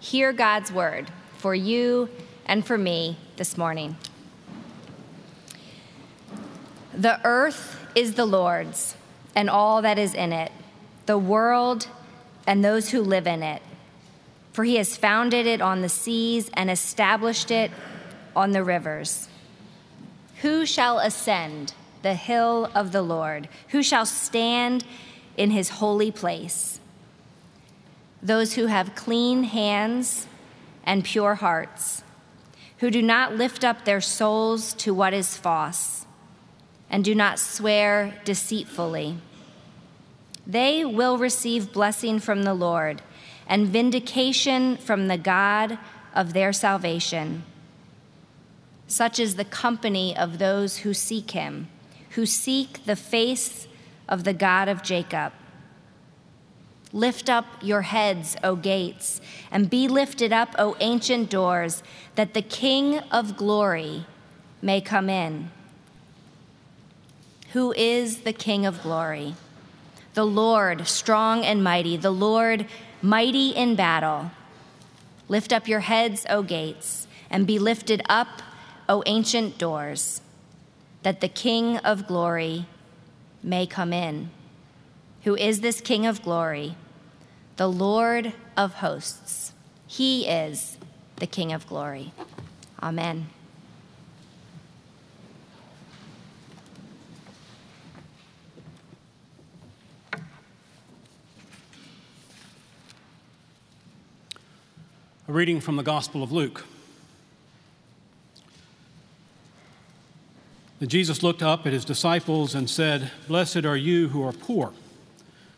Hear God's word for you and for me this morning. The earth is the Lord's and all that is in it, the world and those who live in it. For he has founded it on the seas and established it on the rivers. Who shall ascend the hill of the Lord? Who shall stand in his holy place? Those who have clean hands and pure hearts, who do not lift up their souls to what is false, and do not swear deceitfully. They will receive blessing from the Lord and vindication from the God of their salvation. Such is the company of those who seek him, who seek the face of the God of Jacob. Lift up your heads, O gates, and be lifted up, O ancient doors, that the King of glory may come in. Who is the King of glory? the Lord strong and mighty, the Lord mighty in battle. Lift up your heads, O gates, and be lifted up, O ancient doors, that the King of glory may come in. Who is this King of glory? The Lord of hosts. He is the King of glory. Amen. A reading from the Gospel of Luke. Then Jesus looked up at his disciples and said, Blessed are you who are poor,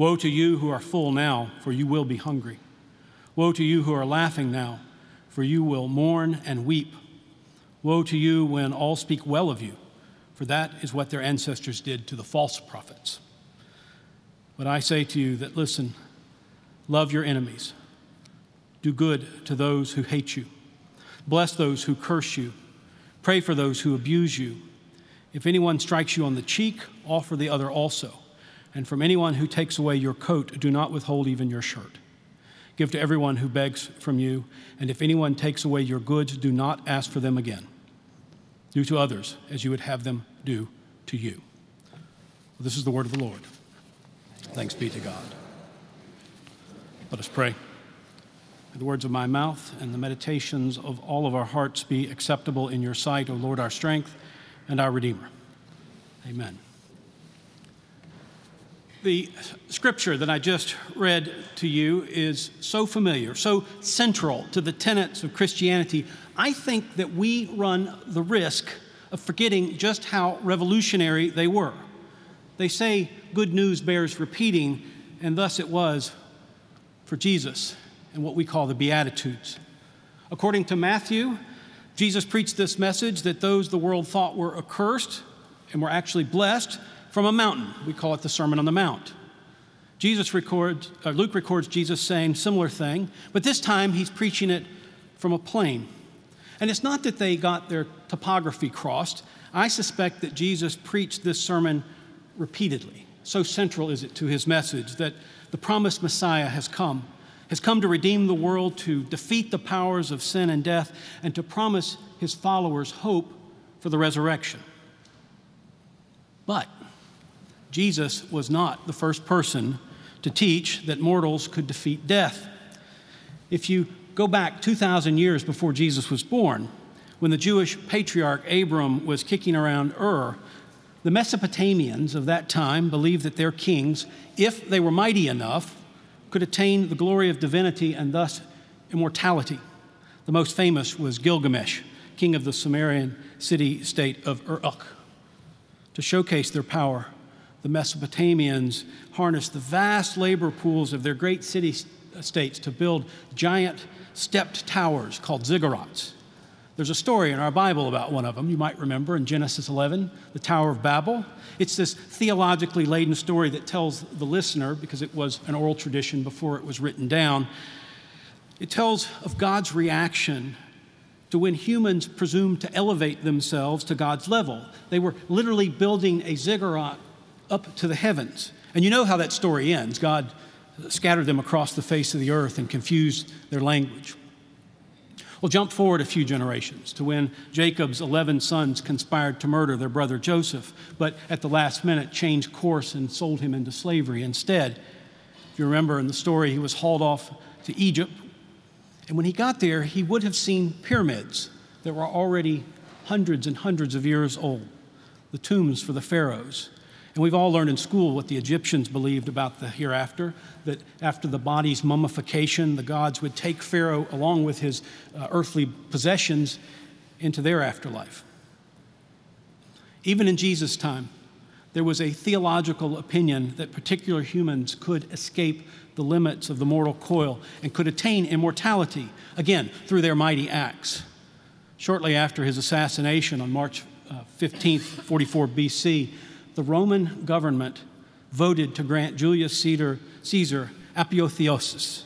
Woe to you who are full now, for you will be hungry. Woe to you who are laughing now, for you will mourn and weep. Woe to you when all speak well of you, for that is what their ancestors did to the false prophets. But I say to you that listen, Love your enemies. Do good to those who hate you. Bless those who curse you. Pray for those who abuse you. If anyone strikes you on the cheek, offer the other also. And from anyone who takes away your coat, do not withhold even your shirt. Give to everyone who begs from you, and if anyone takes away your goods, do not ask for them again. Do to others as you would have them do to you. This is the word of the Lord. Thanks be to God. Let us pray. May the words of my mouth and the meditations of all of our hearts be acceptable in your sight, O Lord, our strength and our Redeemer. Amen. The scripture that I just read to you is so familiar, so central to the tenets of Christianity. I think that we run the risk of forgetting just how revolutionary they were. They say good news bears repeating, and thus it was for Jesus and what we call the Beatitudes. According to Matthew, Jesus preached this message that those the world thought were accursed and were actually blessed from a mountain. We call it the Sermon on the Mount. Jesus records, uh, Luke records Jesus saying similar thing, but this time he's preaching it from a plain. And it's not that they got their topography crossed. I suspect that Jesus preached this sermon repeatedly. So central is it to his message that the promised Messiah has come, has come to redeem the world, to defeat the powers of sin and death, and to promise his followers hope for the resurrection. But Jesus was not the first person to teach that mortals could defeat death. If you go back 2,000 years before Jesus was born, when the Jewish patriarch Abram was kicking around Ur, the Mesopotamians of that time believed that their kings, if they were mighty enough, could attain the glory of divinity and thus immortality. The most famous was Gilgamesh, king of the Sumerian city state of Uruk. To showcase their power, the Mesopotamians harnessed the vast labor pools of their great city uh, states to build giant stepped towers called ziggurats. There's a story in our Bible about one of them, you might remember in Genesis 11, the Tower of Babel. It's this theologically laden story that tells the listener, because it was an oral tradition before it was written down, it tells of God's reaction to when humans presumed to elevate themselves to God's level. They were literally building a ziggurat up to the heavens. And you know how that story ends. God scattered them across the face of the earth and confused their language. Well, jump forward a few generations to when Jacob's 11 sons conspired to murder their brother Joseph, but at the last minute changed course and sold him into slavery instead. If you remember in the story, he was hauled off to Egypt. And when he got there, he would have seen pyramids that were already hundreds and hundreds of years old, the tombs for the pharaohs. And we've all learned in school what the Egyptians believed about the hereafter that after the body's mummification, the gods would take Pharaoh along with his uh, earthly possessions into their afterlife. Even in Jesus' time, there was a theological opinion that particular humans could escape the limits of the mortal coil and could attain immortality, again, through their mighty acts. Shortly after his assassination on March uh, 15, 44 BC, the Roman government voted to grant Julius Caesar, apotheosis,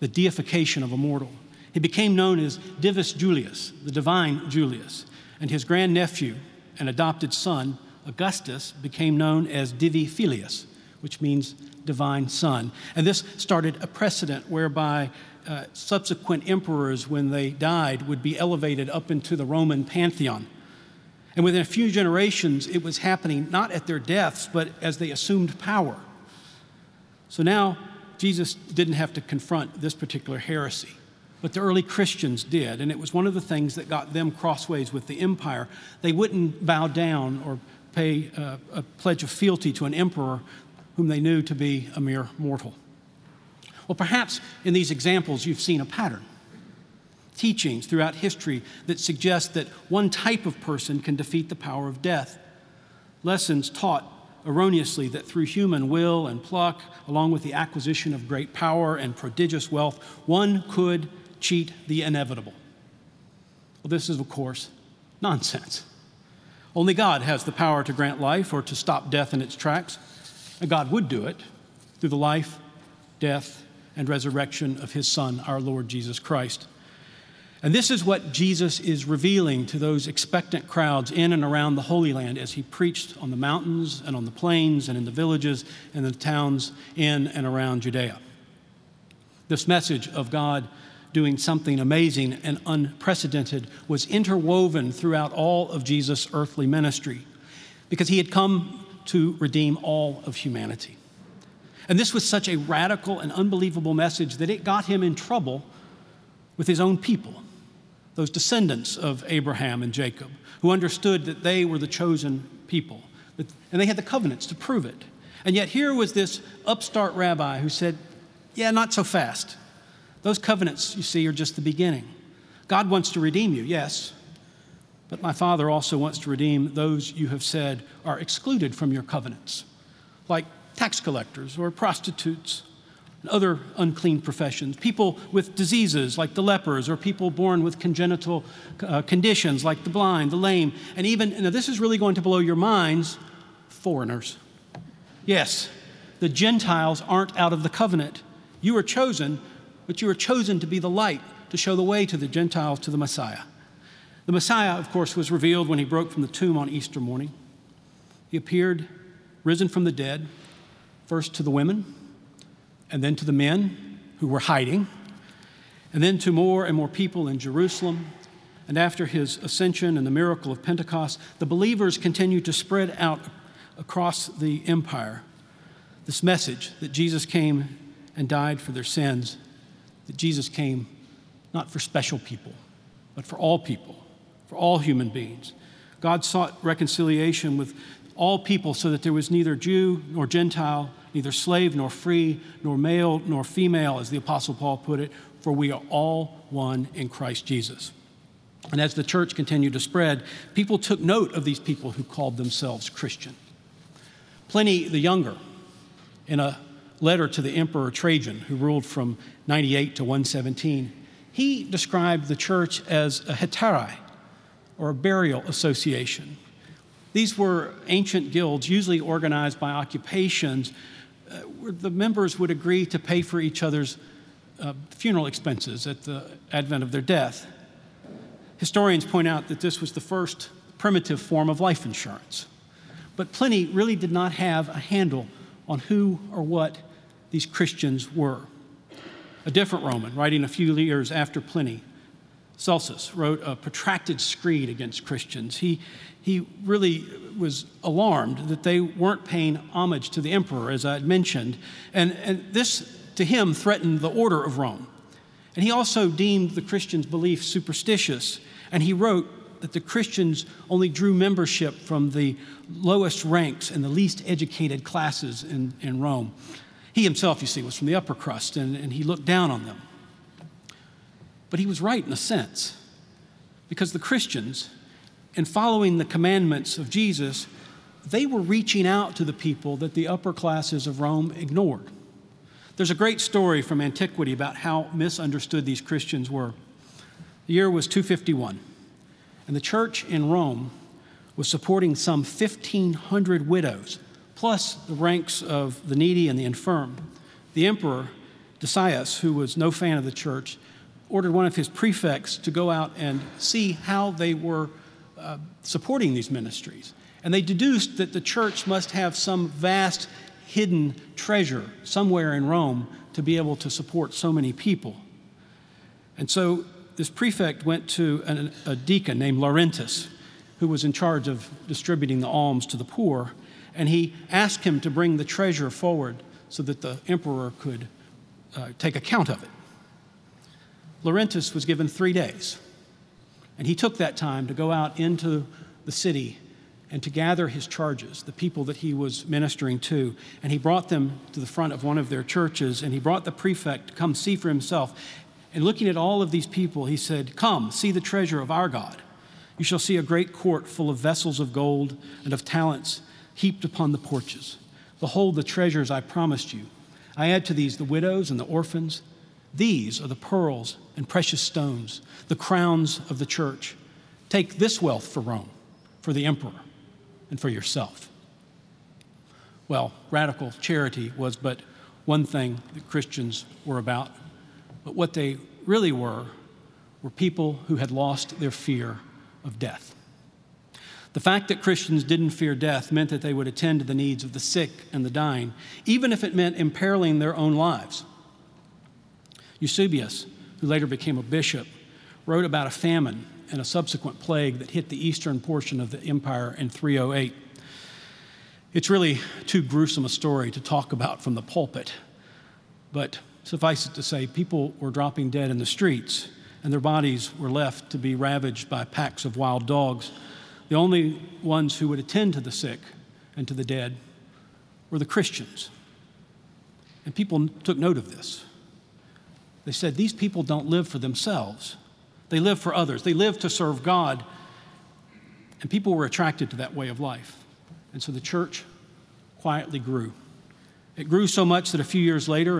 the deification of a mortal. He became known as Divus Julius, the divine Julius, and his grandnephew and adopted son, Augustus, became known as Divi Filius, which means divine son. And this started a precedent whereby uh, subsequent emperors, when they died, would be elevated up into the Roman pantheon. And within a few generations, it was happening not at their deaths, but as they assumed power. So now, Jesus didn't have to confront this particular heresy, but the early Christians did. And it was one of the things that got them crossways with the empire. They wouldn't bow down or pay a, a pledge of fealty to an emperor whom they knew to be a mere mortal. Well, perhaps in these examples, you've seen a pattern teachings throughout history that suggest that one type of person can defeat the power of death. Lessons taught erroneously that through human will and pluck, along with the acquisition of great power and prodigious wealth, one could cheat the inevitable. Well, this is, of course, nonsense. Only God has the power to grant life or to stop death in its tracks, and God would do it through the life, death, and resurrection of His Son, our Lord Jesus Christ. And this is what Jesus is revealing to those expectant crowds in and around the Holy Land as he preached on the mountains and on the plains and in the villages and the towns in and around Judea. This message of God doing something amazing and unprecedented was interwoven throughout all of Jesus' earthly ministry because he had come to redeem all of humanity. And this was such a radical and unbelievable message that it got him in trouble with his own people those descendants of Abraham and Jacob, who understood that they were the chosen people. And they had the covenants to prove it. And yet, here was this upstart rabbi who said, Yeah, not so fast. Those covenants, you see, are just the beginning. God wants to redeem you, yes, but my Father also wants to redeem those you have said are excluded from your covenants, like tax collectors or prostitutes other unclean professions, people with diseases like the lepers, or people born with congenital uh, conditions like the blind, the lame, and even, now this is really going to blow your minds, foreigners. Yes, the Gentiles aren't out of the covenant. You are chosen, but you are chosen to be the light, to show the way to the Gentiles to the Messiah. The Messiah, of course, was revealed when he broke from the tomb on Easter morning. He appeared risen from the dead, first to the women and then to the men who were hiding, and then to more and more people in Jerusalem. And after his ascension and the miracle of Pentecost, the believers continued to spread out across the empire this message that Jesus came and died for their sins, that Jesus came not for special people, but for all people, for all human beings. God sought reconciliation with all people so that there was neither Jew nor Gentile, neither slave nor free, nor male nor female, as the Apostle Paul put it, for we are all one in Christ Jesus. And as the church continued to spread, people took note of these people who called themselves Christian. Pliny the Younger, in a letter to the Emperor Trajan, who ruled from 98 to 117, he described the church as a hetaeria, or a burial association. These were ancient guilds, usually organized by occupations, uh, where the members would agree to pay for each other's uh, funeral expenses at the advent of their death. Historians point out that this was the first primitive form of life insurance. But Pliny really did not have a handle on who or what these Christians were. A different Roman, writing a few years after Pliny, Celsus, wrote a protracted screed against Christians. He, he really was alarmed that they weren't paying homage to the emperor, as I had mentioned. And, and this, to him, threatened the order of Rome. And he also deemed the Christians' belief superstitious. And he wrote that the Christians only drew membership from the lowest ranks and the least educated classes in, in Rome. He himself, you see, was from the upper crust, and, and he looked down on them. But he was right in a sense, because the Christians, in following the commandments of Jesus, they were reaching out to the people that the upper classes of Rome ignored. There's a great story from antiquity about how misunderstood these Christians were. The year was 251, and the church in Rome was supporting some 1,500 widows, plus the ranks of the needy and the infirm. The emperor, Decius, who was no fan of the church, ordered one of his prefects to go out and see how they were uh, supporting these ministries. And they deduced that the church must have some vast hidden treasure somewhere in Rome to be able to support so many people. And so this prefect went to an, a deacon named Laurentius, who was in charge of distributing the alms to the poor, and he asked him to bring the treasure forward so that the emperor could uh, take account of it. Laurentius was given three days, and he took that time to go out into the city and to gather his charges, the people that he was ministering to. And he brought them to the front of one of their churches, and he brought the prefect to come see for himself. And looking at all of these people, he said, Come, see the treasure of our God. You shall see a great court full of vessels of gold and of talents heaped upon the porches. Behold the treasures I promised you. I add to these the widows and the orphans. These are the pearls and precious stones, the crowns of the church. Take this wealth for Rome, for the emperor and for yourself. Well, radical charity was but one thing that Christians were about, but what they really were were people who had lost their fear of death. The fact that Christians didn't fear death meant that they would attend to the needs of the sick and the dying, even if it meant imperiling their own lives. Eusebius, who later became a bishop, wrote about a famine and a subsequent plague that hit the eastern portion of the empire in 308. It's really too gruesome a story to talk about from the pulpit, but suffice it to say, people were dropping dead in the streets, and their bodies were left to be ravaged by packs of wild dogs. The only ones who would attend to the sick and to the dead were the Christians. And people took note of this. They said, These people don't live for themselves, they live for others. They live to serve God. And people were attracted to that way of life. And so the church quietly grew. It grew so much that a few years later,